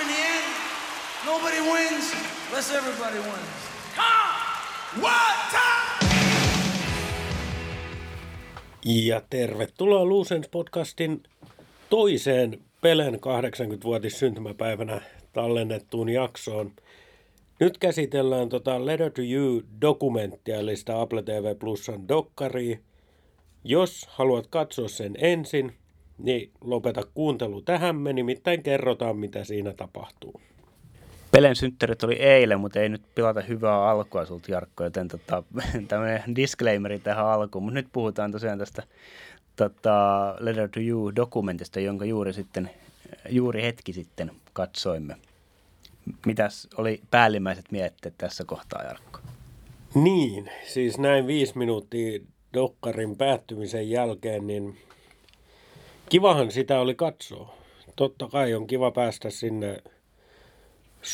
in the end, nobody wins unless everybody wins. Come! One time! Ja tervetuloa Luusens podcastin toiseen Pelen 80-vuotis syntymäpäivänä tallennettuun jaksoon. Nyt käsitellään tota Letter to You-dokumenttia, eli sitä Apple TV Plusan dokkaria. Jos haluat katsoa sen ensin, niin lopeta kuuntelu tähän, me nimittäin kerrotaan, mitä siinä tapahtuu. Pelen synttärit oli eilen, mutta ei nyt pilata hyvää alkua sulta Jarkko, joten tota, tämmöinen disclaimeri tähän alkuun. Mutta nyt puhutaan tosiaan tästä tota, Letter to You-dokumentista, jonka juuri, sitten, juuri hetki sitten katsoimme. Mitäs oli päällimmäiset mietteet tässä kohtaa, Jarkko? Niin, siis näin viisi minuuttia dokkarin päättymisen jälkeen, niin kivahan sitä oli katsoa. Totta kai on kiva päästä sinne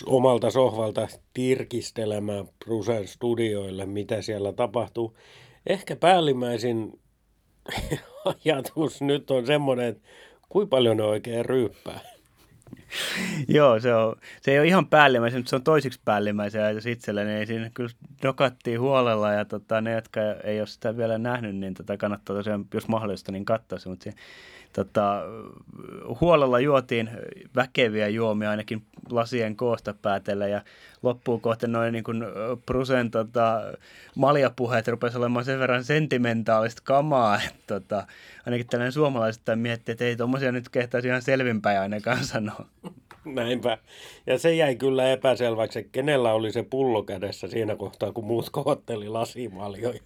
omalta sohvalta tirkistelemään Brusen studioille, mitä siellä tapahtuu. Ehkä päällimmäisin ajatus nyt on semmoinen, että kuinka paljon ne oikein ryyppää. Joo, se, on, se ei ole ihan päällimmäisen, mutta se on toisiksi päällimmäisen ajatus itselleni. Ei siinä kyllä dokattiin huolella ja tota, ne, jotka ei ole sitä vielä nähnyt, niin tota, kannattaa tosiaan, jos mahdollista, niin katsoa se. Mutta se, tota, huolella juotiin väkeviä juomia ainakin lasien koosta päätellä ja loppuun kohta noin niin kuin Prusen tota, maljapuheet rupesi olemaan sen verran sentimentaalista kamaa, että tota, ainakin tällainen suomalaiset miettii, että ei tuommoisia nyt kehtaisi ihan selvinpäin ainakaan sanoa. Näinpä. Ja se jäi kyllä epäselväksi, kenellä oli se pullo kädessä siinä kohtaa, kun muut kohotteli lasimaljoja.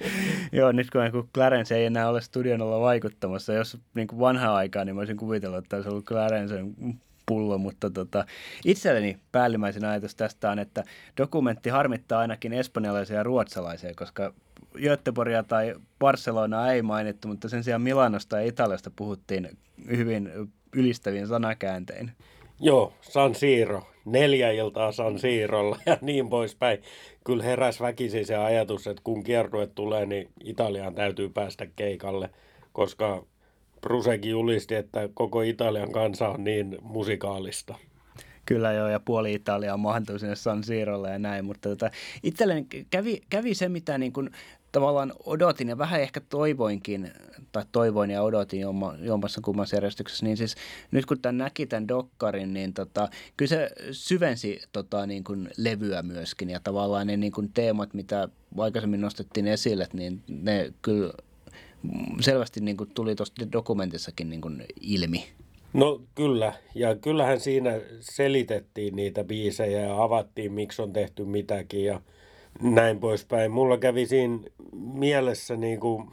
Joo, nyt kun, Clarence ei enää ole studion olla vaikuttamassa, jos niin kuin vanhaa aikaa, niin mä olisin kuvitellut, että olisi ollut Clarencen pullo, mutta tota, itselleni päällimmäisen ajatus tästä on, että dokumentti harmittaa ainakin espanjalaisia ja ruotsalaisia, koska Göteborgia tai Barcelona ei mainittu, mutta sen sijaan Milanosta ja Italiasta puhuttiin hyvin ylistävien sanakääntein. Joo, San Siro. Neljä iltaa San Siirolla ja niin poispäin. Kyllä heräs väkisin se ajatus, että kun kierrue tulee, niin Italiaan täytyy päästä keikalle, koska Brusekin julisti, että koko Italian kansa on niin musikaalista. Kyllä joo, ja puoli Italiaa mahtui sinne San Siirolle ja näin, mutta tota, itselleni kävi, kävi se, mitä niin kuin tavallaan odotin ja vähän ehkä toivoinkin, tai toivoin ja odotin jommassa kummassa järjestyksessä, niin siis nyt kun tämän näki tämän dokkarin, niin tota, kyllä se syvensi tota, niin kuin levyä myöskin ja tavallaan ne niin kuin teemat, mitä aikaisemmin nostettiin esille, niin ne kyllä selvästi niin kuin tuli tuosta dokumentissakin niin kuin ilmi. No kyllä, ja kyllähän siinä selitettiin niitä biisejä ja avattiin, miksi on tehty mitäkin ja näin poispäin. Mulla kävi siinä mielessä niin kuin,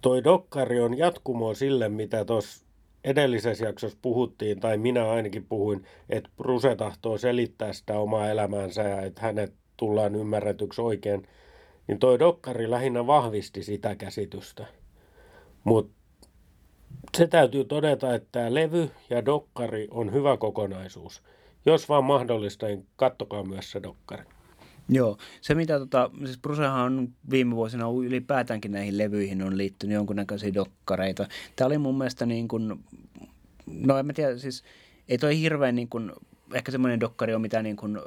toi dokkari on jatkumo sille, mitä tuossa edellisessä jaksossa puhuttiin, tai minä ainakin puhuin, että Bruse tahtoo selittää sitä omaa elämäänsä ja että hänet tullaan ymmärretyksi oikein, niin toi dokkari lähinnä vahvisti sitä käsitystä. Mutta se täytyy todeta, että tämä levy ja dokkari on hyvä kokonaisuus. Jos vaan mahdollista, niin kattokaa myös se dokkari. Joo, se mitä tota, siis Brusehan on viime vuosina ylipäätäänkin näihin levyihin on liittynyt jonkunnäköisiä dokkareita. Tämä oli mun mielestä niin kuin, no en mä tiedä, siis ei toi hirveän niin kuin, ehkä semmoinen dokkari on, mitä niin kuin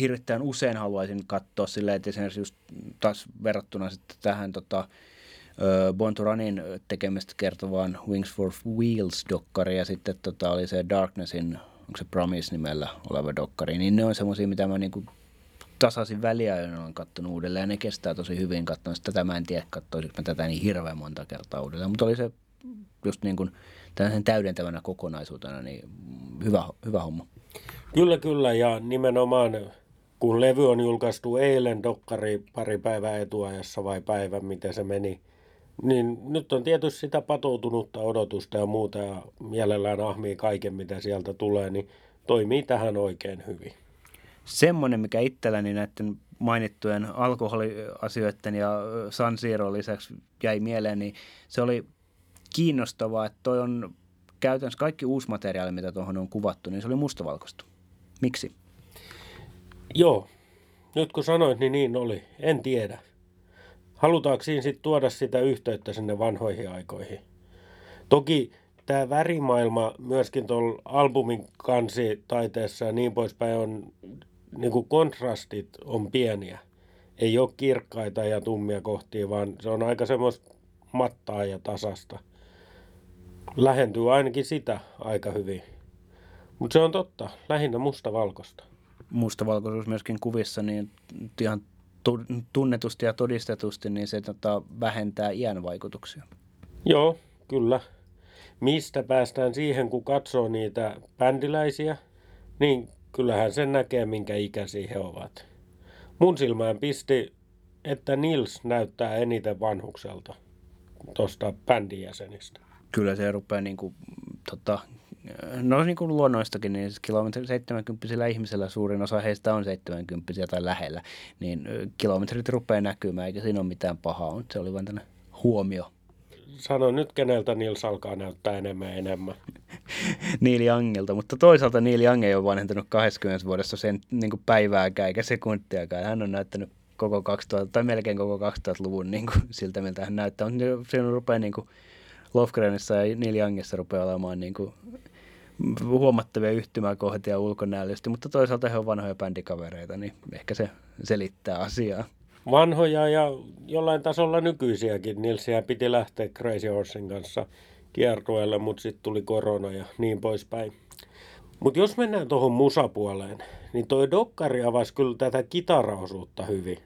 hirvittävän usein haluaisin katsoa silleen, että esimerkiksi just taas verrattuna sitten tähän tota, Born to Runin tekemistä kertovaan Wings for Wheels-dokkari ja sitten tota, oli se Darknessin, onko se Promise nimellä oleva dokkari, niin ne on semmoisia, mitä mä niin kuin tasaisin väliajoin olen katsonut uudelleen ja ne kestää tosi hyvin katsoa. Tätä mä en tiedä, katsoisinko mä tätä niin hirveän monta kertaa uudelleen, mutta oli se just niin kuin täydentävänä kokonaisuutena, niin hyvä, hyvä homma. Kyllä, kyllä ja nimenomaan kun levy on julkaistu eilen dokkari pari päivää etuajassa vai päivä, miten se meni, niin nyt on tietysti sitä patoutunutta odotusta ja muuta ja mielellään ahmii kaiken, mitä sieltä tulee, niin toimii tähän oikein hyvin. Semmoinen, mikä itselläni näiden mainittujen alkoholiasioiden ja San Siro lisäksi jäi mieleen, niin se oli kiinnostavaa, että toi on käytännössä kaikki uusi materiaali, mitä tuohon on kuvattu, niin se oli mustavalkoista. Miksi? Joo, nyt kun sanoit, niin niin oli. En tiedä. Halutaanko siinä sitten tuoda sitä yhteyttä sinne vanhoihin aikoihin? Toki tämä värimaailma myöskin tuolla albumin kansitaiteessa ja niin poispäin on, niin kuin kontrastit on pieniä. Ei ole kirkkaita ja tummia kohtia, vaan se on aika semmoista mattaa ja tasasta. Lähentyy ainakin sitä aika hyvin. Mutta se on totta, lähinnä mustavalkoista. Mustavalkoisuus myöskin kuvissa, niin ihan tunnetusti ja todistetusti, niin se tota, vähentää iän vaikutuksia. Joo, kyllä. Mistä päästään siihen, kun katsoo niitä bändiläisiä, niin kyllähän sen näkee, minkä ikäisiä he ovat. Mun silmään pisti, että Nils näyttää eniten vanhukselta tuosta bändin jäsenistä. Kyllä se rupeaa niin kuin, tota, no niin kuin luonnoistakin, niin kilometri 70 ihmisellä suurin osa heistä on 70 tai lähellä, niin kilometrit rupeaa näkymään, eikä siinä ole mitään pahaa, se oli vain tänne huomio. Sano nyt, keneltä Nils alkaa näyttää enemmän ja enemmän. Neil Youngilta, mutta toisaalta Neil Young ei ole vanhentunut 20 vuodessa sen niin kuin päivääkään eikä sekuntiakaan. Hän on näyttänyt koko 2000, tai melkein koko 2000-luvun niin kuin, siltä, miltä hän näyttää. Mutta siinä rupeaa niin kuin, Lofgrenissa ja Neil Youngissa rupeaa olemaan niin kuin, huomattavia yhtymäkohtia ulkonäöllisesti, mutta toisaalta he on vanhoja bändikavereita, niin ehkä se selittää asiaa. Vanhoja ja jollain tasolla nykyisiäkin. Nilsiä piti lähteä Crazy Horsein kanssa kiertueelle, mutta sitten tuli korona ja niin poispäin. Mutta jos mennään tuohon musapuoleen, niin toi Dokkari avasi kyllä tätä kitaraosuutta hyvin.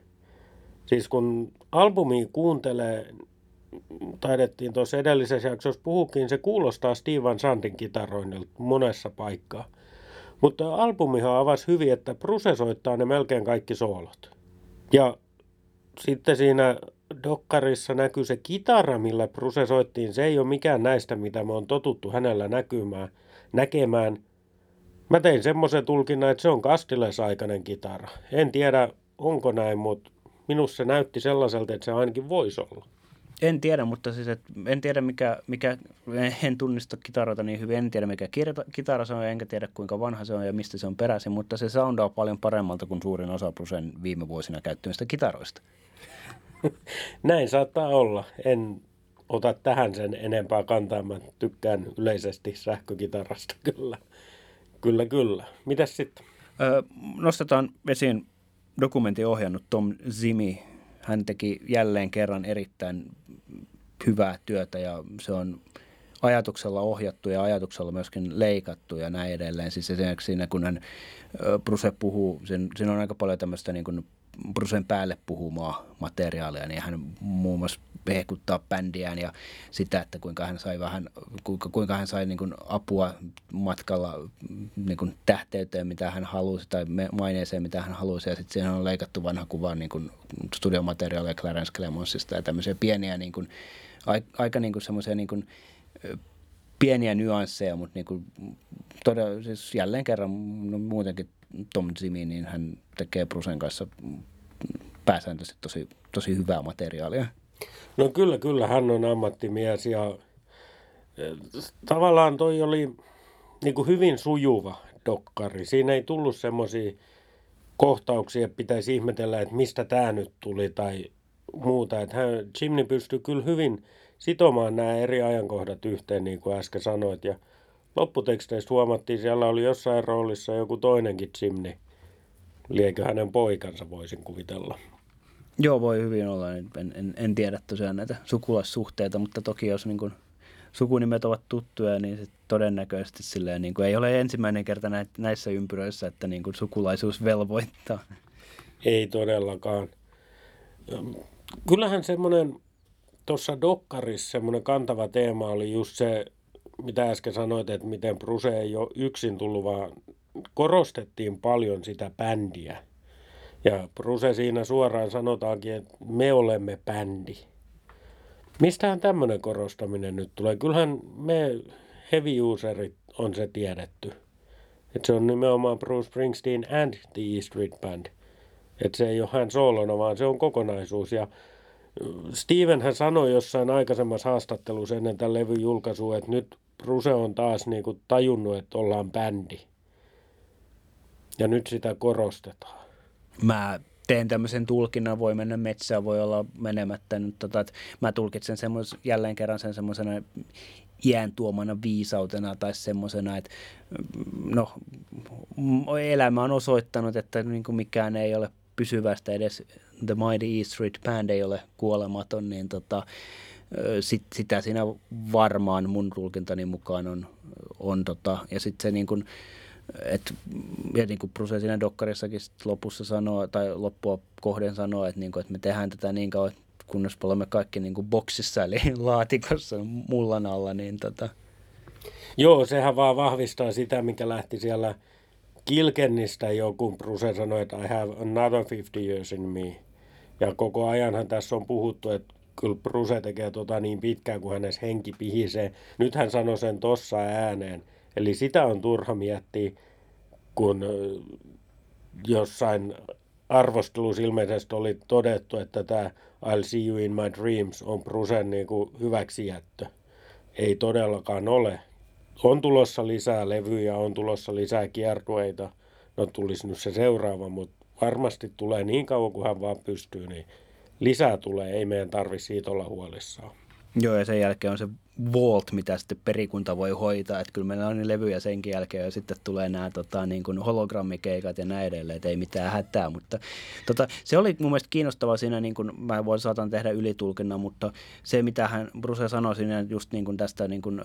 Siis kun albumi kuuntelee, taidettiin tuossa edellisessä jaksossa puhukin, se kuulostaa Steven Sandin kitaroinnilta monessa paikkaa. Mutta albumihan avasi hyvin, että Bruce soittaa ne melkein kaikki soolot. Ja sitten siinä Dokkarissa näkyy se kitara, millä Bruce soittiin. Se ei ole mikään näistä, mitä me on totuttu hänellä näkymään, näkemään. Mä tein semmoisen tulkinnan, että se on Kastiles-aikainen kitara. En tiedä, onko näin, mutta minusta se näytti sellaiselta, että se ainakin voisi olla. En tiedä, mutta siis et, en tiedä mikä, mikä, en tunnista kitaroita niin hyvin, en tiedä mikä kitara se on, enkä tiedä kuinka vanha se on ja mistä se on peräisin, mutta se soundaa paljon paremmalta kuin suurin osa Brusen viime vuosina käyttämistä kitaroista. Näin saattaa olla. En ota tähän sen enempää kantaa. Mä tykkään yleisesti sähkökitarasta kyllä. Kyllä, kyllä. Mitäs sitten? Öö, nostetaan esiin dokumentin ohjannut Tom Zimi. Hän teki jälleen kerran erittäin hyvää työtä ja se on ajatuksella ohjattu ja ajatuksella myöskin leikattu ja näin edelleen. Siis esimerkiksi siinä, kun hän Bruce puhuu, siinä on aika paljon tämmöistä niin kuin Brucen päälle puhumaa materiaalia, niin hän muun muassa hehkuttaa bändiään ja sitä, että kuinka hän sai vähän, kuinka, kuinka hän sai niin kuin apua matkalla niin kuin tähteyteen, mitä hän halusi, tai maineeseen, mitä hän halusi, ja sitten siinä on leikattu vanha kuva niin kuin studiomateriaalia Clarence Clemonsista ja tämmöisiä pieniä, niin kuin, aika niin kuin semmoisia niin kuin, pieniä nyansseja, mutta niin kuin, todella, siis jälleen kerran no, muutenkin Tom Zimi, niin hän tekee Brusen kanssa pääsääntöisesti tosi, tosi hyvää materiaalia. No kyllä, kyllä, hän on ammattimies ja eh, tavallaan toi oli niin kuin hyvin sujuva dokkari. Siinä ei tullut semmoisia kohtauksia, että pitäisi ihmetellä, että mistä tämä nyt tuli tai muuta. Että hän, Jimny pystyi kyllä hyvin sitomaan nämä eri ajankohdat yhteen, niin kuin äsken sanoit. Ja lopputeksteistä huomattiin, siellä oli jossain roolissa joku toinenkin Jimny. Liekö hänen poikansa, voisin kuvitella. Joo, voi hyvin olla. En, en, en tiedä tosiaan näitä sukulaissuhteita, mutta toki jos niin kuin sukunimet ovat tuttuja, niin sit todennäköisesti silleen, niin kuin ei ole ensimmäinen kerta näissä ympyröissä, että niin kuin sukulaisuus velvoittaa. Ei todellakaan. Kyllähän semmoinen tuossa Dokkarissa semmoinen kantava teema oli just se, mitä äsken sanoit, että miten Bruse ei ole yksin tullut, vaan korostettiin paljon sitä bändiä. Ja Bruse siinä suoraan sanotaankin, että me olemme bändi. Mistähän tämmöinen korostaminen nyt tulee? Kyllähän me heavy userit on se tiedetty. Että se on nimenomaan Bruce Springsteen and the E Street Band. Että se ei ole hän soolona, vaan se on kokonaisuus. Ja Steven hän sanoi jossain aikaisemmassa haastattelussa ennen tämän levyn julkaisua, että nyt Bruce on taas niin kuin tajunnut, että ollaan bändi. Ja nyt sitä korostetaan. Mä teen tämmöisen tulkinnan, voi mennä metsään, voi olla menemättä. Nyt, tota, että mä tulkitsen semmos, jälleen kerran sen semmoisena iän tuomana viisautena tai semmoisena, että no, elämä on osoittanut, että niin kuin mikään ei ole pysyvästä edes The Mighty E Street Band ei ole kuolematon, niin tota, sit, sitä siinä varmaan mun tulkintani mukaan on, on tota, ja sitten se niin kuin, et, ja niin kuin Bruce siinä dokkarissakin lopussa sanoo, tai loppua kohden sanoo, että, niin kuin, että me tehdään tätä niin kauan, kunnes olemme kaikki niin kuin boksissa, eli laatikossa mullan alla, niin tota. Joo, sehän vaan vahvistaa sitä, mikä lähti siellä Kilkennistä joku Bruce sanoi, että I have another 50 years in me. Ja koko ajanhan tässä on puhuttu, että kyllä Bruce tekee tota niin pitkään, kun hänessä henki pihisee. Nyt hän sanoi sen tossa ääneen. Eli sitä on turha miettiä, kun jossain arvostelussa ilmeisesti oli todettu, että tämä I'll see you in my dreams on Brucen niin kuin hyväksijättö. Ei todellakaan ole. On tulossa lisää levyjä, on tulossa lisää kiertueita. No tulisi nyt se seuraava, mutta varmasti tulee niin kauan kuin hän vaan pystyy, niin lisää tulee, ei meidän tarvi siitä olla huolissaan. Joo, ja sen jälkeen on se Vault, mitä sitten perikunta voi hoitaa, että kyllä meillä on niin levyjä senkin jälkeen, ja sitten tulee nämä tota, niin kuin hologrammikeikat ja näin edelleen, että ei mitään hätää, mutta tota, se oli mun mielestä kiinnostavaa siinä, niin kuin mä voin saatan tehdä ylitulkinnan, mutta se mitä hän, Bruce sanoi siinä just niin kuin tästä, niin kuin,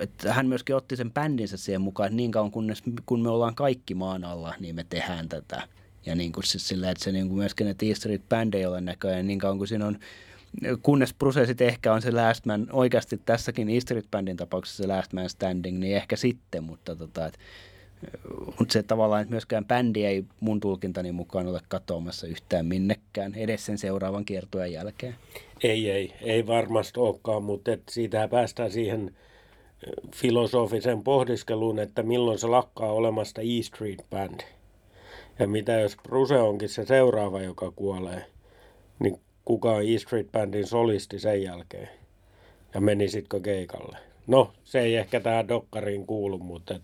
että hän myöskin otti sen bändinsä siihen mukaan, että niin kauan kunnes, kun me ollaan kaikki maan alla, niin me tehdään tätä. Ja niin kuin siis sillä, että se niin kuin myöskin, että E Street Band ei ole näköjään, niin kauan kuin siinä on kunnes Bruce sitten ehkä on se last man, oikeasti tässäkin E Street Bandin tapauksessa se last man standing, niin ehkä sitten, mutta tota, et, mutta se tavallaan, että myöskään bändi ei mun tulkintani mukaan ole katoamassa yhtään minnekään edes sen seuraavan kiertueen jälkeen. Ei, ei, ei varmasti olekaan, mutta et siitähän päästään siihen filosofisen pohdiskeluun, että milloin se lakkaa olemasta E Street Band. Ja mitä jos Bruce onkin se seuraava, joka kuolee, niin kuka on E Street Bandin solisti sen jälkeen? Ja menisitkö keikalle? No, se ei ehkä tähän dokkariin kuulu, mutta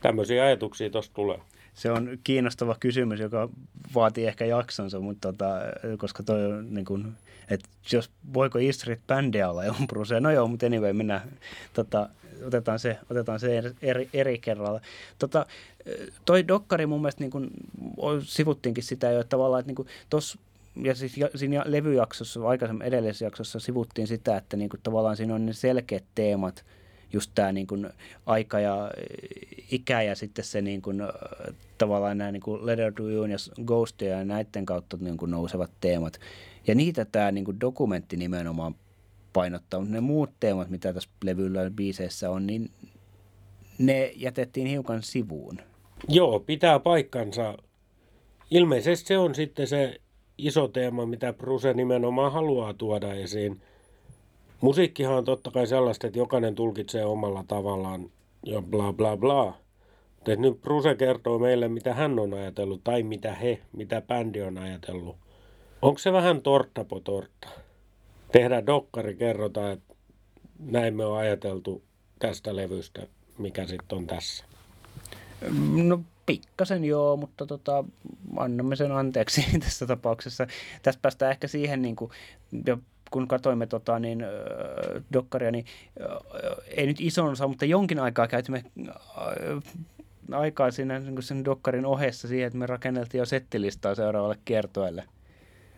tämmöisiä ajatuksia tuosta tulee. Se on kiinnostava kysymys, joka vaatii ehkä jaksonsa, mutta tota, koska toi on niin kuin, että jos voiko Street Bandia olla Brucea, no joo, mutta anyway, mennään, tota, otetaan se, otetaan se eri, eri kerralla. Tota, toi dokkari mun mielestä niin kuin, sivuttiinkin sitä jo, että tavallaan, että niin tuossa ja siis siinä levyjaksossa, aikaisemmin edellisessä jaksossa sivuttiin sitä, että niin kuin tavallaan siinä on ne selkeät teemat, just tämä niin kuin aika ja ikä ja sitten se niin kuin, tavallaan nämä niin kuin Letter to You ja Ghost ja näiden kautta niin kuin nousevat teemat. Ja niitä tämä niin kuin dokumentti nimenomaan painottaa, mutta ne muut teemat, mitä tässä levyllä biiseissä on, niin ne jätettiin hiukan sivuun. Joo, pitää paikkansa. Ilmeisesti se on sitten se iso teema, mitä Bruce nimenomaan haluaa tuoda esiin. Musiikkihan on totta kai sellaista, että jokainen tulkitsee omalla tavallaan ja bla bla bla. Mutta nyt Bruce kertoo meille, mitä hän on ajatellut tai mitä he, mitä bändi on ajatellut. Onko se vähän tortta po tortta? Tehdään dokkari, kerrotaan, että näin me on ajateltu tästä levystä, mikä sitten on tässä. No pikkasen joo, mutta tota, annamme sen anteeksi tässä tapauksessa. Tässä päästään ehkä siihen, niin kuin, kun katsoimme tota, niin, äh, dokkaria, niin äh, ei nyt ison osa, mutta jonkin aikaa käytimme äh, aikaa siinä niin sen dokkarin ohessa siihen, että me rakenneltiin jo settilistaa seuraavalle kiertoelle.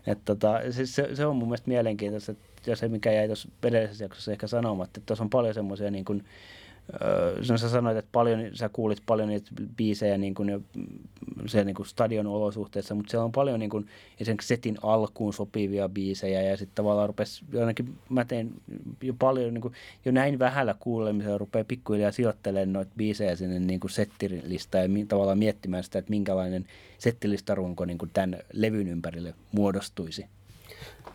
Et tota, siis se, se, on mun mielestä mielenkiintoista, ja se mikä jäi tuossa edellisessä jaksossa ehkä sanomatta, että tuossa on paljon semmoisia niin kuin, Öö, sä sanoit, että paljon, sä kuulit paljon niitä biisejä niin kuin, se, niin kuin stadion olosuhteissa, mutta siellä on paljon niin kuin, esimerkiksi setin alkuun sopivia biisejä ja sitten tavallaan rupesi, ainakin mä tein jo paljon, niin kuin, jo näin vähällä kuulemisella rupeaa pikkuhiljaa sijoittelemaan noita biisejä sinne niin kuin settilistaan ja mi, tavallaan miettimään sitä, että minkälainen settilistarunko niin kuin tämän levyn ympärille muodostuisi.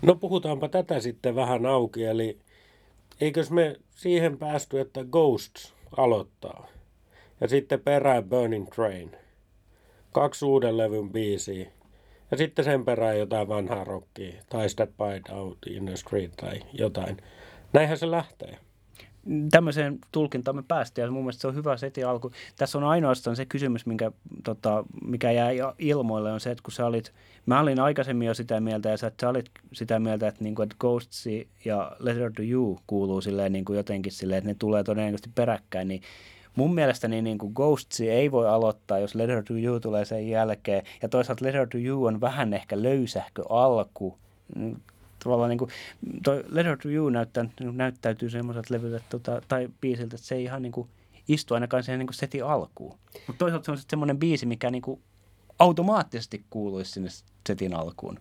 No puhutaanpa tätä sitten vähän auki, eli eikös me siihen päästy, että Ghosts aloittaa. Ja sitten perään Burning Train. Kaksi uuden levyn biisiä. Ja sitten sen perään jotain vanhaa rockia. Tai Step By Out in the Street tai jotain. Näinhän se lähtee. Tämmöiseen tulkintaan me päästiin ja mun mielestä se on hyvä seti alku. Tässä on ainoastaan se kysymys, minkä, tota, mikä jää ilmoille, on se, että kun sä olit, mä olin aikaisemmin jo sitä mieltä ja sä, sä olit sitä mieltä, että, niin kuin, että Ghosts ja Letter to You kuuluu silleen, niin kuin jotenkin silleen, että ne tulee todennäköisesti peräkkäin, niin mun mielestä niin, niin kuin Ghosts ei voi aloittaa, jos Letter to You tulee sen jälkeen. Ja toisaalta Letter to You on vähän ehkä löysähkö alku tavallaan niin kuin, toi Letter to You näyttää, näyttäytyy semmoiselta levyltä tota, tai biisiltä, että se ei ihan niin kuin, istu ainakaan siihen niin setin alkuun. Mutta toisaalta se on semmoinen biisi, mikä niin kuin, automaattisesti kuuluisi sinne setin alkuun.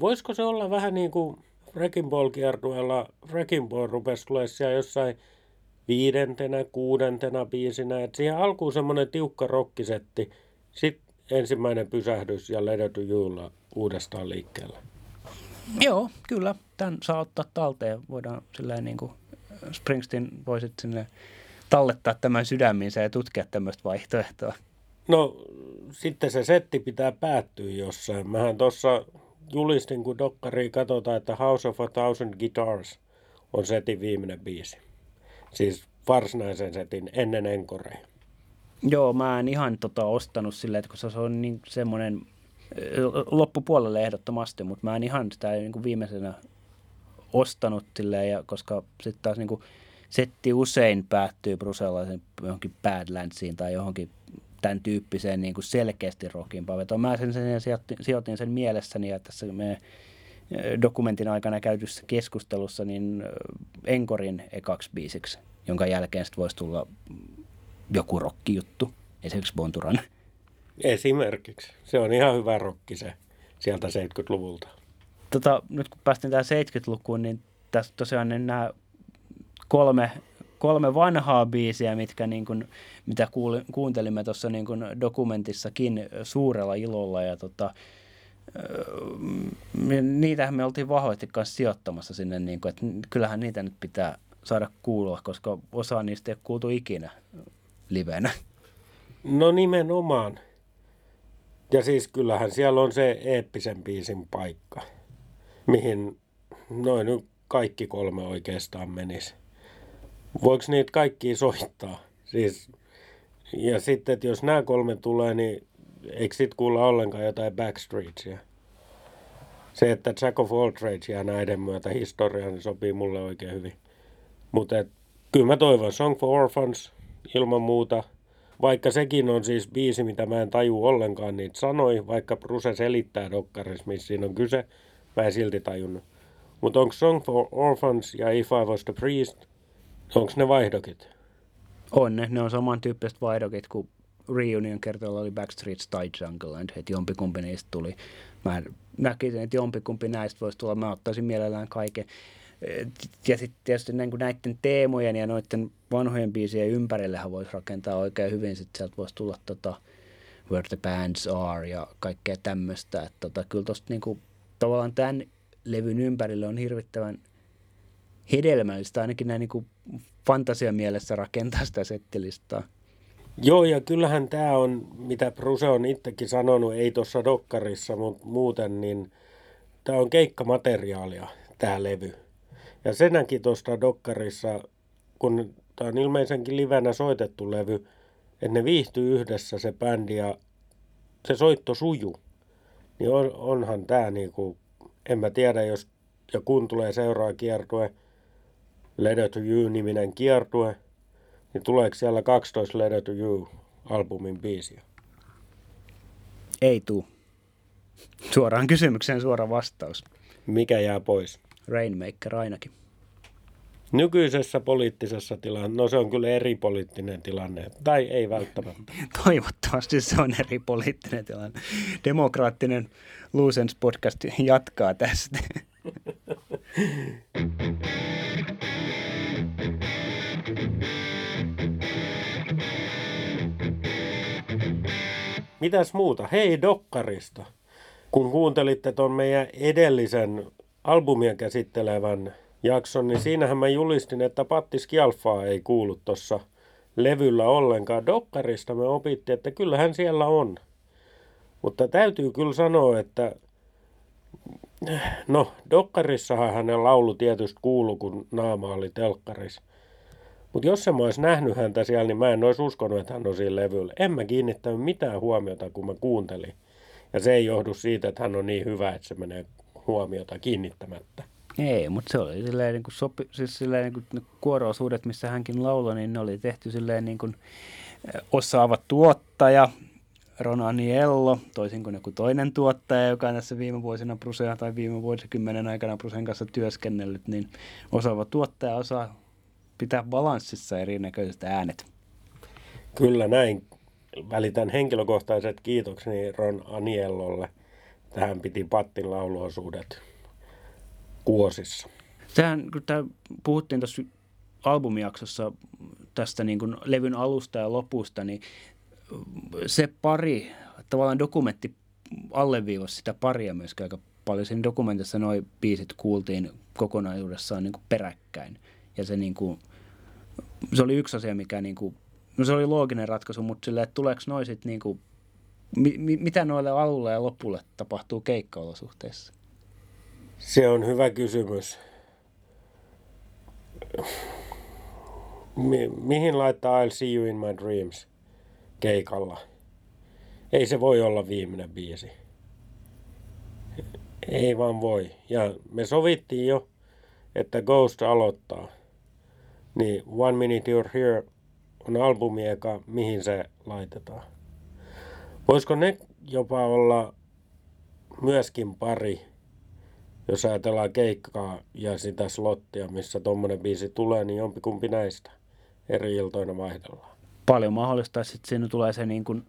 Voisiko se olla vähän niin kuin Wrecking Ball kiertueella, Wrecking Ball rupesi tulee siellä jossain viidentenä, kuudentena biisinä, että siihen alkuun semmoinen tiukka rokkisetti, sitten ensimmäinen pysähdys ja Letter to uudestaan liikkeelle. Joo, kyllä. Tämän saa ottaa talteen. Voidaan silleen niin kuin Springsteen voisit sinne tallettaa tämän sydämiinsä ja tutkia tämmöistä vaihtoehtoa. No sitten se setti pitää päättyä jossain. Mähän tuossa julistin, kun dokkari katsotaan, että House of a Thousand Guitars on setin viimeinen biisi. Siis varsinaisen setin ennen enkoreja. Joo, mä en ihan tota ostanut silleen, että kun se on niin semmoinen loppupuolelle ehdottomasti, mutta mä en ihan sitä niin kuin viimeisenä ostanut silleen, ja koska sitten taas niin kuin setti usein päättyy Brusellaisen johonkin Badlandsiin tai johonkin tämän tyyppiseen niin kuin selkeästi rockin pavetoon. Mä sen, sen sijoitin, sijoitin sen mielessäni ja tässä me dokumentin aikana käytyssä keskustelussa niin Enkorin ekaksi biisiksi, jonka jälkeen sitten voisi tulla joku rockijuttu, esimerkiksi Bonturan Esimerkiksi. Se on ihan hyvä rokki se sieltä 70-luvulta. Tota, nyt kun päästiin tähän 70-lukuun, niin tässä tosiaan niin nämä kolme, kolme vanhaa biisiä, mitkä niin kuin, mitä kuuntelimme tuossa niin kuin dokumentissakin suurella ilolla. Ja tota, niitähän me oltiin vahvasti kanssa sijoittamassa sinne, niin kuin, että kyllähän niitä nyt pitää saada kuulua, koska osa niistä ei kuultu ikinä livenä. No nimenomaan. Ja siis kyllähän siellä on se eeppisen biisin paikka, mihin noin nyt kaikki kolme oikeastaan menisi. Voiko niitä kaikki soittaa? Siis, ja sitten, että jos nämä kolme tulee, niin eikö sitten kuulla ollenkaan jotain Backstreetsia? Se, että Jack of all trades jää näiden myötä historiaan, niin sopii mulle oikein hyvin. Mutta kyllä mä toivon Song for Orphans ilman muuta – vaikka sekin on siis biisi, mitä mä en taju ollenkaan niitä sanoi, vaikka Bruse selittää dokkaris, missä siinä on kyse, mä en silti tajunnut. Mutta onko Song for Orphans ja If I Was the Priest, onko ne vaihdokit? On ne, ne on samantyyppiset vaihdokit kuin Reunion kertoilla oli Backstreet Style Jungle, että jompikumpi niistä tuli. Mä näkisin, että jompikumpi näistä voisi tulla, mä ottaisin mielellään kaiken ja sitten tietysti niin kuin näiden teemojen ja noiden vanhojen biisien ympärillehän voisi rakentaa oikein hyvin. Sitten sieltä voisi tulla tota, Where the Bands Are ja kaikkea tämmöistä. Että tota, kyllä tuosta niin kuin, tavallaan tämän levyn ympärille on hirvittävän hedelmällistä ainakin näin niin kuin fantasian mielessä rakentaa sitä settilistaa. Joo, ja kyllähän tämä on, mitä Bruse on itsekin sanonut, ei tuossa dokkarissa, mutta muuten, niin tämä on keikkamateriaalia, tämä levy. Ja se näki tuosta dokkarissa, kun tämä on ilmeisenkin livenä soitettu levy, että ne viihtyy yhdessä se bändi ja se soitto suju. Niin on, onhan tämä niinku, en mä tiedä, jos ja kun tulee seuraa kiertue, Letter to You-niminen kiertue, niin tuleeko siellä 12 Letter to You-albumin biisiä? Ei tuu. Suoraan kysymykseen suora vastaus. Mikä jää pois? Rainmaker ainakin. Nykyisessä poliittisessa tilanteessa, no se on kyllä eri poliittinen tilanne, tai ei välttämättä. Toivottavasti se on eri poliittinen tilanne. Demokraattinen Luusens podcast jatkaa tästä. Mitäs muuta? Hei Dokkarista. Kun kuuntelitte tuon meidän edellisen albumia käsittelevän jakson, niin siinähän mä julistin, että Patti Skialfaa ei kuulu tuossa levyllä ollenkaan. Dokkarista me opittiin, että kyllähän siellä on. Mutta täytyy kyllä sanoa, että no, Dokkarissahan hänen laulu tietysti kuulu, kun naama oli telkkarissa. Mutta jos mä olisi nähnyt häntä siellä, niin mä en olisi uskonut, että hän on siinä levyllä. En mä kiinnittänyt mitään huomiota, kun mä kuuntelin. Ja se ei johdu siitä, että hän on niin hyvä, että se menee huomiota kiinnittämättä. Ei, mutta se oli silleen niin kuin sopi, siis silleen niin kuin ne kuoroosuudet, missä hänkin lauloi, niin ne oli tehty silleen niin kuin osaava tuottaja, Ron Aniello, toisin kuin joku toinen tuottaja, joka on tässä viime vuosina Brusea tai viime vuosikymmenen aikana Brusen kanssa työskennellyt, niin osaava tuottaja osaa pitää balanssissa erinäköiset äänet. Kyllä näin. Välitän henkilökohtaiset kiitokseni Ron Aniellolle. Tähän piti Pattin lauluosuudet kuosissa. Tähän, kun tämä puhuttiin tuossa albumijaksossa tästä niin kuin levyn alusta ja lopusta, niin se pari, tavallaan dokumentti alleviivasi sitä paria myöskin aika paljon. Siinä dokumentissa noin biisit kuultiin kokonaisuudessaan niin kuin peräkkäin. Ja se, niin kuin, se oli yksi asia, mikä niin kuin, no se oli looginen ratkaisu, mutta silleen, että tuleeko noin sitten niin kuin, mi, mi, mitä noille alulle ja lopulle tapahtuu keikkaolosuhteissa? Se on hyvä kysymys. Mi- mihin laittaa I'll see you in my dreams keikalla? Ei se voi olla viimeinen biisi. Ei vaan voi. Ja me sovittiin jo, että Ghost aloittaa. Niin One Minute You're Here on albumi eka, mihin se laitetaan. Voisiko ne jopa olla myöskin pari, jos ajatellaan keikkaa ja sitä slottia, missä tuommoinen biisi tulee, niin jompikumpi näistä eri iltoina vaihdellaan. Paljon mahdollista, sitten siinä tulee se niin kuin,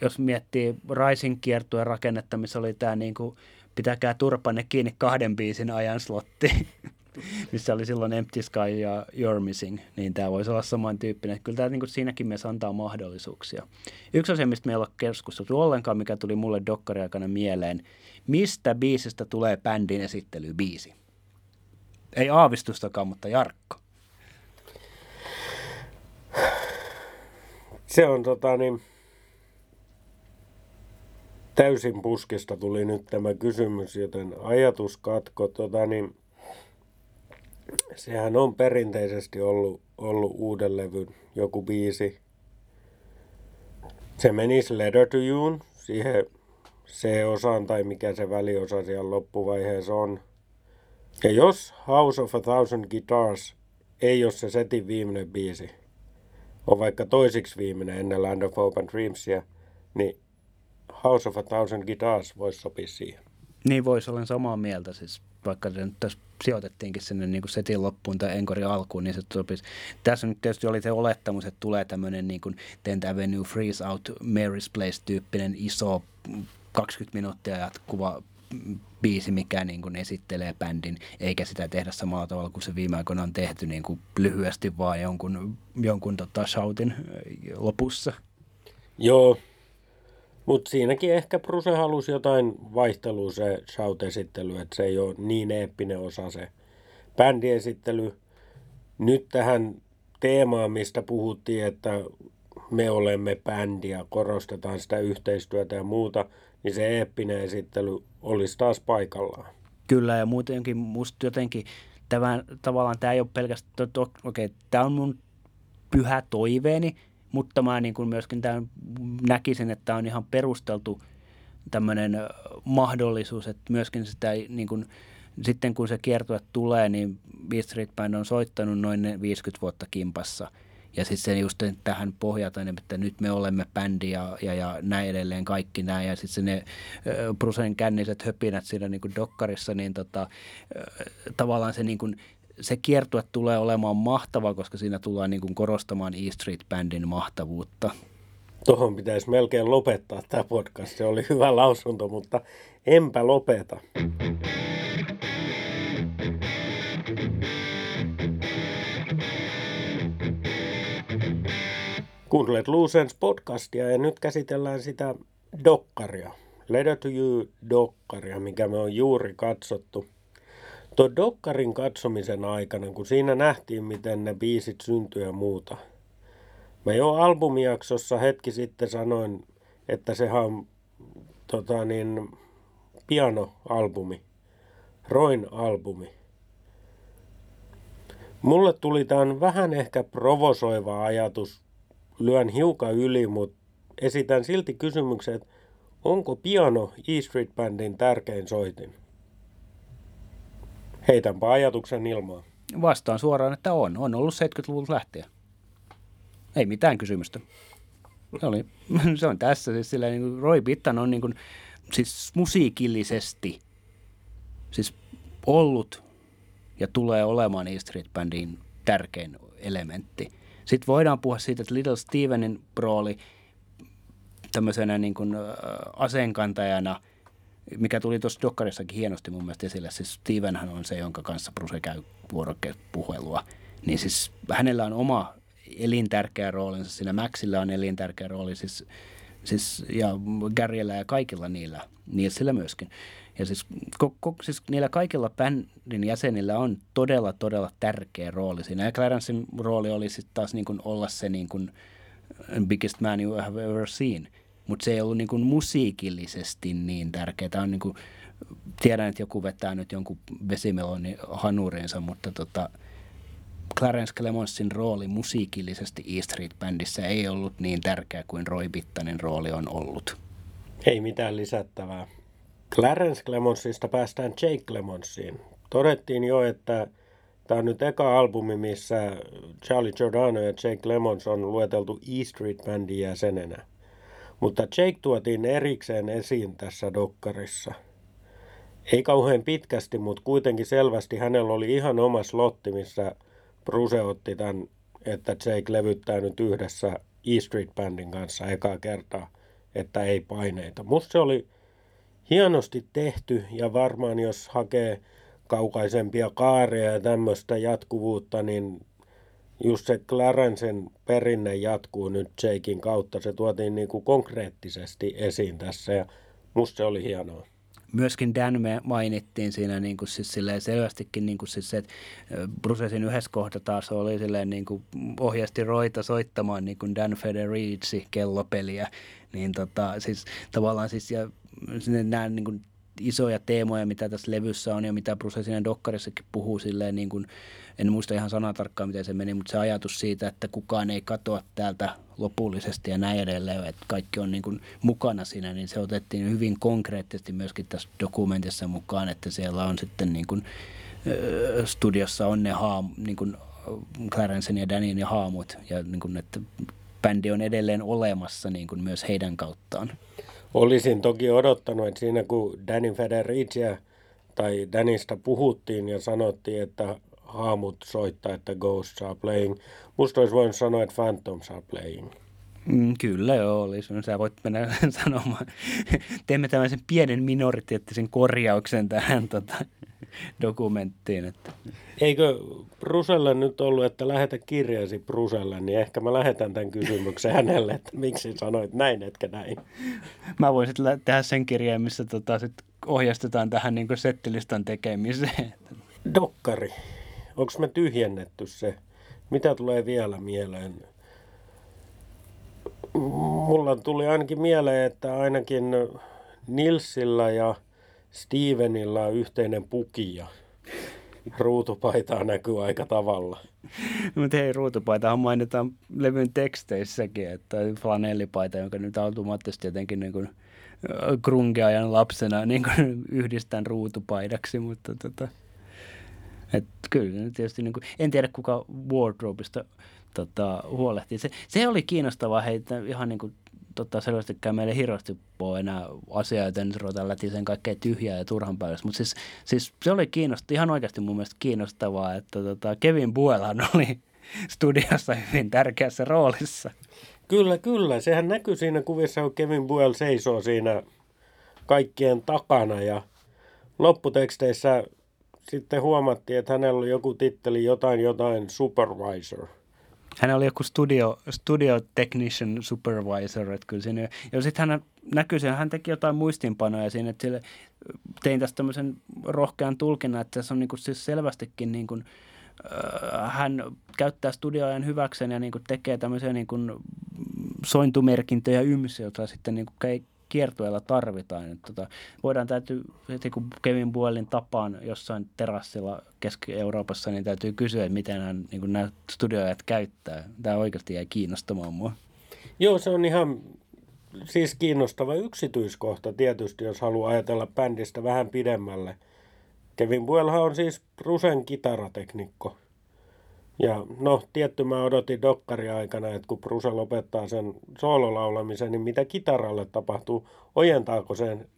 jos miettii Rising kiertueen rakennetta, missä oli tämä niin kuin, pitäkää turpanne kiinni kahden biisin ajan slotti, missä oli silloin Empty Sky ja You're Missing, niin tämä voisi olla samantyyppinen. Kyllä tämä niin siinäkin mielessä antaa mahdollisuuksia. Yksi asia, mistä meillä on keskusteltu ollenkaan, mikä tuli mulle dokkari aikana mieleen, mistä biisistä tulee bändin esittelybiisi? Ei aavistustakaan, mutta Jarkko. Se on tota niin, täysin puskista tuli nyt tämä kysymys, joten ajatuskatko, tota niin, sehän on perinteisesti ollut, ollut uuden levyn joku biisi. Se menisi Letter to You, siihen C-osaan tai mikä se väliosa siellä loppuvaiheessa on. Ja jos House of a Thousand Guitars ei ole se setin viimeinen biisi, on vaikka toisiksi viimeinen ennen Land of Hope and Dreamsia, niin House of a Thousand Guitars voisi sopia siihen. Niin voisi olla samaa mieltä, siis vaikka se nyt tässä sijoitettiinkin sinne niin kuin setin loppuun tai enkorin alkuun, niin se sopisi. Tässä nyt tietysti oli se olettamus, että tulee tämmöinen niin kuin Tenth Avenue Freeze Out Mary's Place-tyyppinen iso 20 minuuttia jatkuva biisi, mikä niin kuin esittelee bändin, eikä sitä tehdä samalla tavalla kuin se viime aikoina on tehty niin kuin lyhyesti vaan jonkun, jonkun tota shoutin lopussa. Joo, mutta siinäkin ehkä Bruse halusi jotain vaihtelua se shout-esittely, että se ei ole niin eeppinen osa se bändiesittely. Nyt tähän teemaan, mistä puhuttiin, että me olemme bändi ja korostetaan sitä yhteistyötä ja muuta, niin se eeppinen esittely olisi taas paikallaan. Kyllä, ja muutenkin musta jotenkin tämän, tavallaan tämä ei ole pelkästään, okei, okay, tämä on mun pyhä toiveeni, mutta mä niin kuin myöskin tämän näkisin, että tämä on ihan perusteltu tämmöinen mahdollisuus, että myöskin sitä niin kuin, sitten kun se kiertue tulee, niin Beast Street Band on soittanut noin 50 vuotta kimpassa – ja sitten se just tähän pohjataan, että nyt me olemme bändi ja, ja, ja näin edelleen kaikki nämä. Ja sitten ne Brusen känniset höpinät siinä niin kuin dokkarissa, niin tota, tavallaan se niin kuin, se kiertue tulee olemaan mahtava, koska siinä tullaan niin kuin korostamaan E Street Bandin mahtavuutta. Tuohon pitäisi melkein lopettaa tämä podcast. Se oli hyvä lausunto, mutta enpä lopeta. Kuuntelet Lucens podcastia ja nyt käsitellään sitä dokkaria. You dokkaria, mikä me on juuri katsottu. Tuo dokkarin katsomisen aikana, kun siinä nähtiin, miten ne biisit syntyy ja muuta. Mä jo albumijaksossa hetki sitten sanoin, että sehän on tota niin, pianoalbumi, Roin albumi. Mulle tuli tämän vähän ehkä provosoiva ajatus, lyön hiukan yli, mutta esitän silti kysymyksen, että onko piano E Street Bandin tärkein soitin? Heitänpä ajatuksen ilmaan. Vastaan suoraan, että on. On ollut 70-luvulta lähtien. Ei mitään kysymystä. Se, oli, se on tässä. Siis sillä, niin kuin Roy Bittan on niin kuin, siis musiikillisesti siis ollut ja tulee olemaan E Street Bandin tärkein elementti. Sitten voidaan puhua siitä, että Little Stevenin rooli tämmöisenä niin kuin, aseenkantajana, mikä tuli tuossa Dokkarissakin hienosti mun mielestä esille. Siis Stevenhän on se, jonka kanssa Bruce käy vuoropuhelua. Niin siis hänellä on oma elintärkeä roolinsa, siinä Maxilla on elintärkeä rooli, siis, siis, ja Garyllä ja kaikilla niillä, Nilsillä myöskin. Ja siis, ko, ko, siis niillä kaikilla bändin jäsenillä on todella, todella tärkeä rooli siinä. Ja Clarencein rooli oli sitten taas niin kuin olla se niin kuin biggest man you have ever seen. Mutta se ei ollut niin kuin musiikillisesti niin tärkeää. Tämä on niin kuin, tiedän, että joku vetää nyt jonkun vesimeloni hanurinsa, mutta tota, Clarence Clemonsin rooli musiikillisesti E Street Bandissä ei ollut niin tärkeä kuin Roy Bittanin rooli on ollut. Ei mitään lisättävää. Clarence Clemonsista päästään Jake Clemonsiin. Todettiin jo, että tämä on nyt eka albumi, missä Charlie Giordano ja Jake Clemons on lueteltu E Street Bandin jäsenenä. Mutta Jake tuotiin erikseen esiin tässä dokkarissa. Ei kauhean pitkästi, mutta kuitenkin selvästi hänellä oli ihan oma slotti, missä Bruce otti tämän, että Jake levyttää nyt yhdessä E Street Bandin kanssa ekaa kertaa, että ei paineita. Musta se oli hienosti tehty ja varmaan jos hakee kaukaisempia kaareja ja tämmöistä jatkuvuutta, niin just se Clarencen perinne jatkuu nyt Jakein kautta. Se tuotiin niin kuin konkreettisesti esiin tässä ja musta se oli hienoa myöskin Dan me mainittiin siinä niin kuin siis selvästikin niin kuin siis se, että Brucesin yhdessä kohta taas oli silleen niin kuin ohjasti Roita soittamaan niin kuin Dan Federici kellopeliä. Niin tota, siis tavallaan siis ja nämä niin kuin isoja teemoja, mitä tässä levyssä on ja mitä Bruce siinä dokkarissakin puhuu silleen niin kuin, en muista ihan sanatarkkaan miten se meni, mutta se ajatus siitä, että kukaan ei katoa täältä lopullisesti ja näin edelleen, että kaikki on niin kuin mukana siinä, niin se otettiin hyvin konkreettisesti myöskin tässä dokumentissa mukaan, että siellä on sitten niin kuin, studiossa on ne haam, niin kuin Clarencen ja Danin ja haamut ja niin kuin, että bändi on edelleen olemassa niin kuin myös heidän kauttaan. Olisin toki odottanut, että siinä kun Danny Federicia tai Danista puhuttiin ja sanottiin, että haamut soittaa, että Ghosts are playing. Musta olisi voinut sanoa, että Phantoms are playing. Mm, kyllä joo, olisi. Sä voit mennä sanomaan. Teemme tämmöisen pienen minoriteettisen korjauksen tähän tota, dokumenttiin. Että. Eikö Brusella nyt ollut, että lähetä kirjasi Bruselle, niin ehkä mä lähetän tämän kysymyksen hänelle, että miksi sanoit näin, etkä näin. Mä voin sitten tehdä sen kirjeen, missä tota, sit ohjastetaan tähän niin settilistan tekemiseen. Dokkari. Onko me tyhjennetty se? Mitä tulee vielä mieleen? Mulla tuli ainakin mieleen, että ainakin Nilsillä ja Stevenilla on yhteinen pukia. Ruutupaitaa näkyy aika tavalla. Mutta hei, ruutupaitahan mainitaan levyn teksteissäkin, että flanellipaita, jonka nyt automaattisesti jotenkin niin kuin grungeajan lapsena niin kuin yhdistän ruutupaidaksi, mutta tota, et kyllä tietysti, niin kuin, en tiedä kuka wardrobeista tota, huolehtii. Se, se oli kiinnostavaa heitä ihan niin kuin tota, selvästikään meille hirveästi voi enää asiaa, joten nyt ruvetaan lätisen kaikkea tyhjää ja turhan päivästä. Mutta siis, siis, se oli kiinnostavaa, ihan oikeasti mun mielestä kiinnostavaa, että tota, Kevin Buelhan oli studiossa hyvin tärkeässä roolissa. Kyllä, kyllä. Sehän näkyy siinä kuvissa, kun Kevin Buell seisoo siinä kaikkien takana ja lopputeksteissä sitten huomattiin, että hänellä oli joku titteli jotain jotain supervisor. Hän oli joku studio, studio technician supervisor, että kyllä siinä, ja sitten hän näkyy siinä, hän teki jotain muistinpanoja siinä, että sille, tein tästä tämmöisen rohkean tulkinnan, että se on niin kuin siis selvästikin niin kuin, äh, hän käyttää studioajan hyväkseen ja niin kuin tekee tämmöisiä niin kuin sointumerkintöjä ymsiä, joita sitten niin kuin kiertueella tarvitaan. Et tota, voidaan täytyy, heti kun Kevin Buellin tapaan jossain terassilla Keski-Euroopassa, niin täytyy kysyä, että miten hän niin nämä studioajat käyttää. Tämä oikeasti jäi kiinnostamaan mua. Joo, se on ihan siis kiinnostava yksityiskohta tietysti, jos haluaa ajatella bändistä vähän pidemmälle. Kevin Buellhan on siis Brusen kitarateknikko. Ja no, tietty mä odotin dokkari aikana, että kun Bruse lopettaa sen soololaulamisen, niin mitä kitaralle tapahtuu? Ojentaako sen,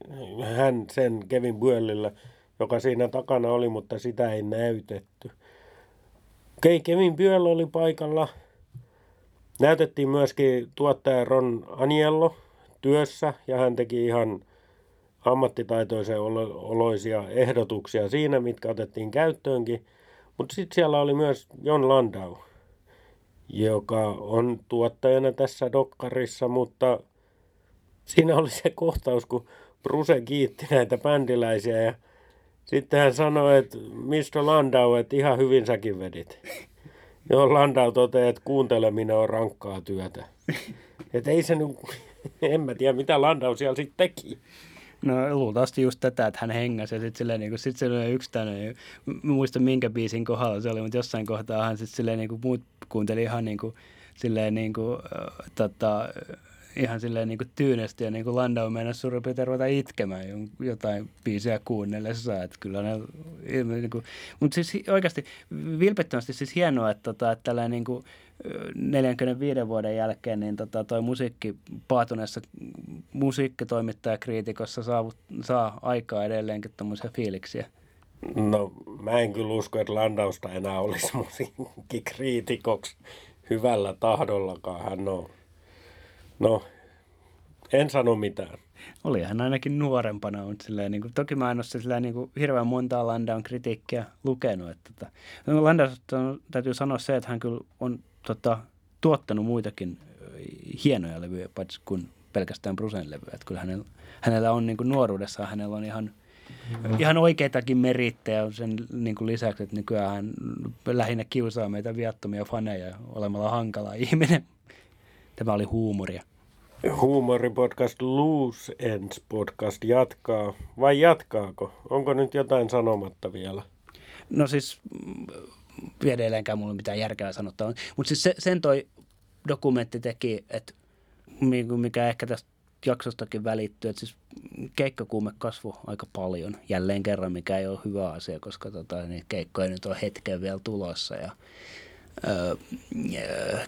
hän sen Kevin Buellille, joka siinä takana oli, mutta sitä ei näytetty. Okei, okay, Kevin Buell oli paikalla. Näytettiin myöskin tuottaja Ron Aniello työssä ja hän teki ihan ammattitaitoisen oloisia ehdotuksia siinä, mitkä otettiin käyttöönkin – mutta sitten siellä oli myös Jon Landau, joka on tuottajana tässä dokkarissa, mutta siinä oli se kohtaus, kun Bruse kiitti näitä bändiläisiä ja sitten hän sanoi, että Mr. Landau, että ihan hyvin säkin vedit. Joo, Landau toteaa, että kuunteleminen on rankkaa työtä. Että ei se nyt, en mä tiedä mitä Landau siellä sitten teki. No luultavasti just tätä, että hän hengäsi ja sitten silleen, niin kuin, sit silleen yksi tänne, muista minkä biisin kohdalla se oli, mutta jossain kohtaa hän sitten silleen niin kuin, muut kuunteli ihan niin kuin, silleen niin kuin, äh, tota, ihan silleen niin kuin tyynesti ja niin kuin Landau meinasi suurin piirtein ruveta itkemään jotain biisiä kuunnellessa, että kyllä ne, niin kuin, mutta siis oikeasti vilpittömästi siis hienoa, että, tota, että tällainen niin kuin 45 vuoden jälkeen niin tota, toi musiikki paatuneessa musiikkitoimittajakriitikossa saa, saa aikaa edelleenkin tuommoisia fiiliksiä. No mä en kyllä usko, että Landausta enää olisi musiikkikriitikoksi hyvällä tahdollakaan. Hän on No, en sano mitään. Oli hän ainakin nuorempana, mutta silleen, niin kuin, toki mä en ole silleen, niin kuin, hirveän montaa Landaun kritiikkiä lukenut. Että, tota, Landau täytyy sanoa se, että hän kyllä on tota, tuottanut muitakin hienoja levyjä, paitsi kuin pelkästään Brusen levyjä. Että kyllä hänellä, hänellä on niin kuin nuoruudessa, hänellä on ihan, mm-hmm. ihan oikeitakin merittejä sen niin kuin lisäksi, että nykyään hän lähinnä kiusaa meitä viattomia faneja olemalla hankala ihminen. Tämä oli huumoria. Huumoripodcast Loose Ends podcast jatkaa. Vai jatkaako? Onko nyt jotain sanomatta vielä? No siis edelleenkään mulla mitään järkeä sanottaa. Mutta siis se, sen toi dokumentti teki, että mikä ehkä tästä jaksostakin välittyy, että siis keikkakuume kasvoi aika paljon jälleen kerran, mikä ei ole hyvä asia, koska tota, niin keikkoja nyt on hetken vielä tulossa ja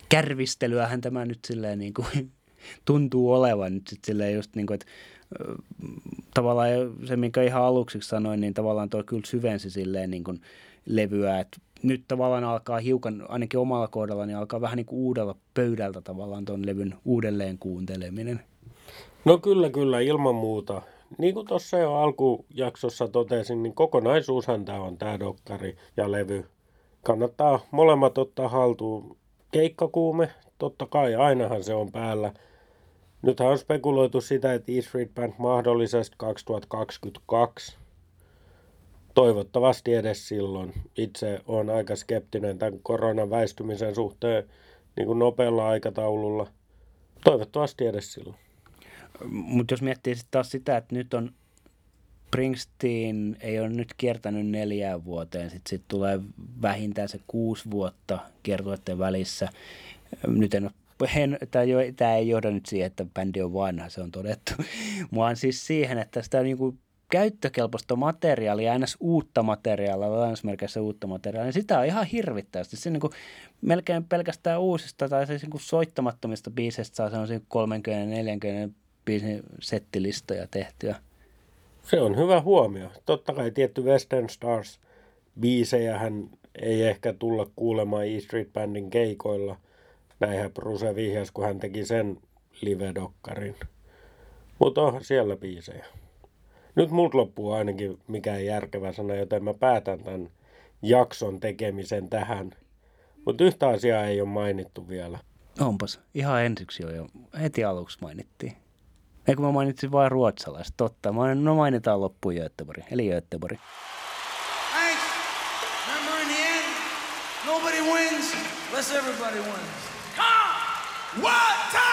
kärvistelyähän tämä nyt silleen niin kuin tuntuu olevan nyt sitten silleen just niin kuin, että tavallaan se, minkä ihan aluksi sanoin, niin tavallaan tuo kyllä syvensi silleen niin kuin levyä, että nyt tavallaan alkaa hiukan, ainakin omalla kohdalla, niin alkaa vähän niin kuin uudella pöydältä tavallaan tuon levyn uudelleen kuunteleminen. No kyllä, kyllä, ilman muuta. Niin kuin tuossa jo alkujaksossa totesin, niin kokonaisuushan tämä on tämä dokkari ja levy kannattaa molemmat ottaa haltuun. Keikkakuume, totta kai, ainahan se on päällä. Nythän on spekuloitu sitä, että E Street Band mahdollisesti 2022. Toivottavasti edes silloin. Itse on aika skeptinen tämän koronan väistymisen suhteen niin kuin nopealla aikataululla. Toivottavasti edes silloin. Mutta jos miettii sitten taas sitä, että nyt on Springsteen ei ole nyt kiertänyt neljään vuoteen, sitten sit tulee vähintään se kuusi vuotta kiertueiden välissä. Nyt en ole tämä ei johda nyt siihen, että bändi on vanha, se on todettu, vaan siis siihen, että sitä niinku käyttökelpoista materiaalia, aina uutta materiaalia, lainausmerkeissä uutta materiaalia, niin sitä on ihan hirvittävästi. Se niin kuin melkein pelkästään uusista tai siis niin soittamattomista biiseistä saa sellaisia 30-40 biisin settilistoja tehtyä. Se on hyvä huomio. Totta kai tietty Western Stars biisejä hän ei ehkä tulla kuulemaan E Street Bandin keikoilla. Näinhän Bruce vihjas, kun hän teki sen live-dokkarin. Mutta on siellä biisejä. Nyt mut loppuu ainakin mikään järkevä sana, joten mä päätän tämän jakson tekemisen tähän. Mutta yhtä asiaa ei ole mainittu vielä. Onpas. Ihan ensiksi jo, jo heti aluksi mainittiin. Ei kun mä mainitsin vain ruotsalaiset, totta. Mä no mainitaan loppuun Göteborg, eli Göteborg. Thanks. Remember in the end, nobody wins unless everybody wins. Come! What time?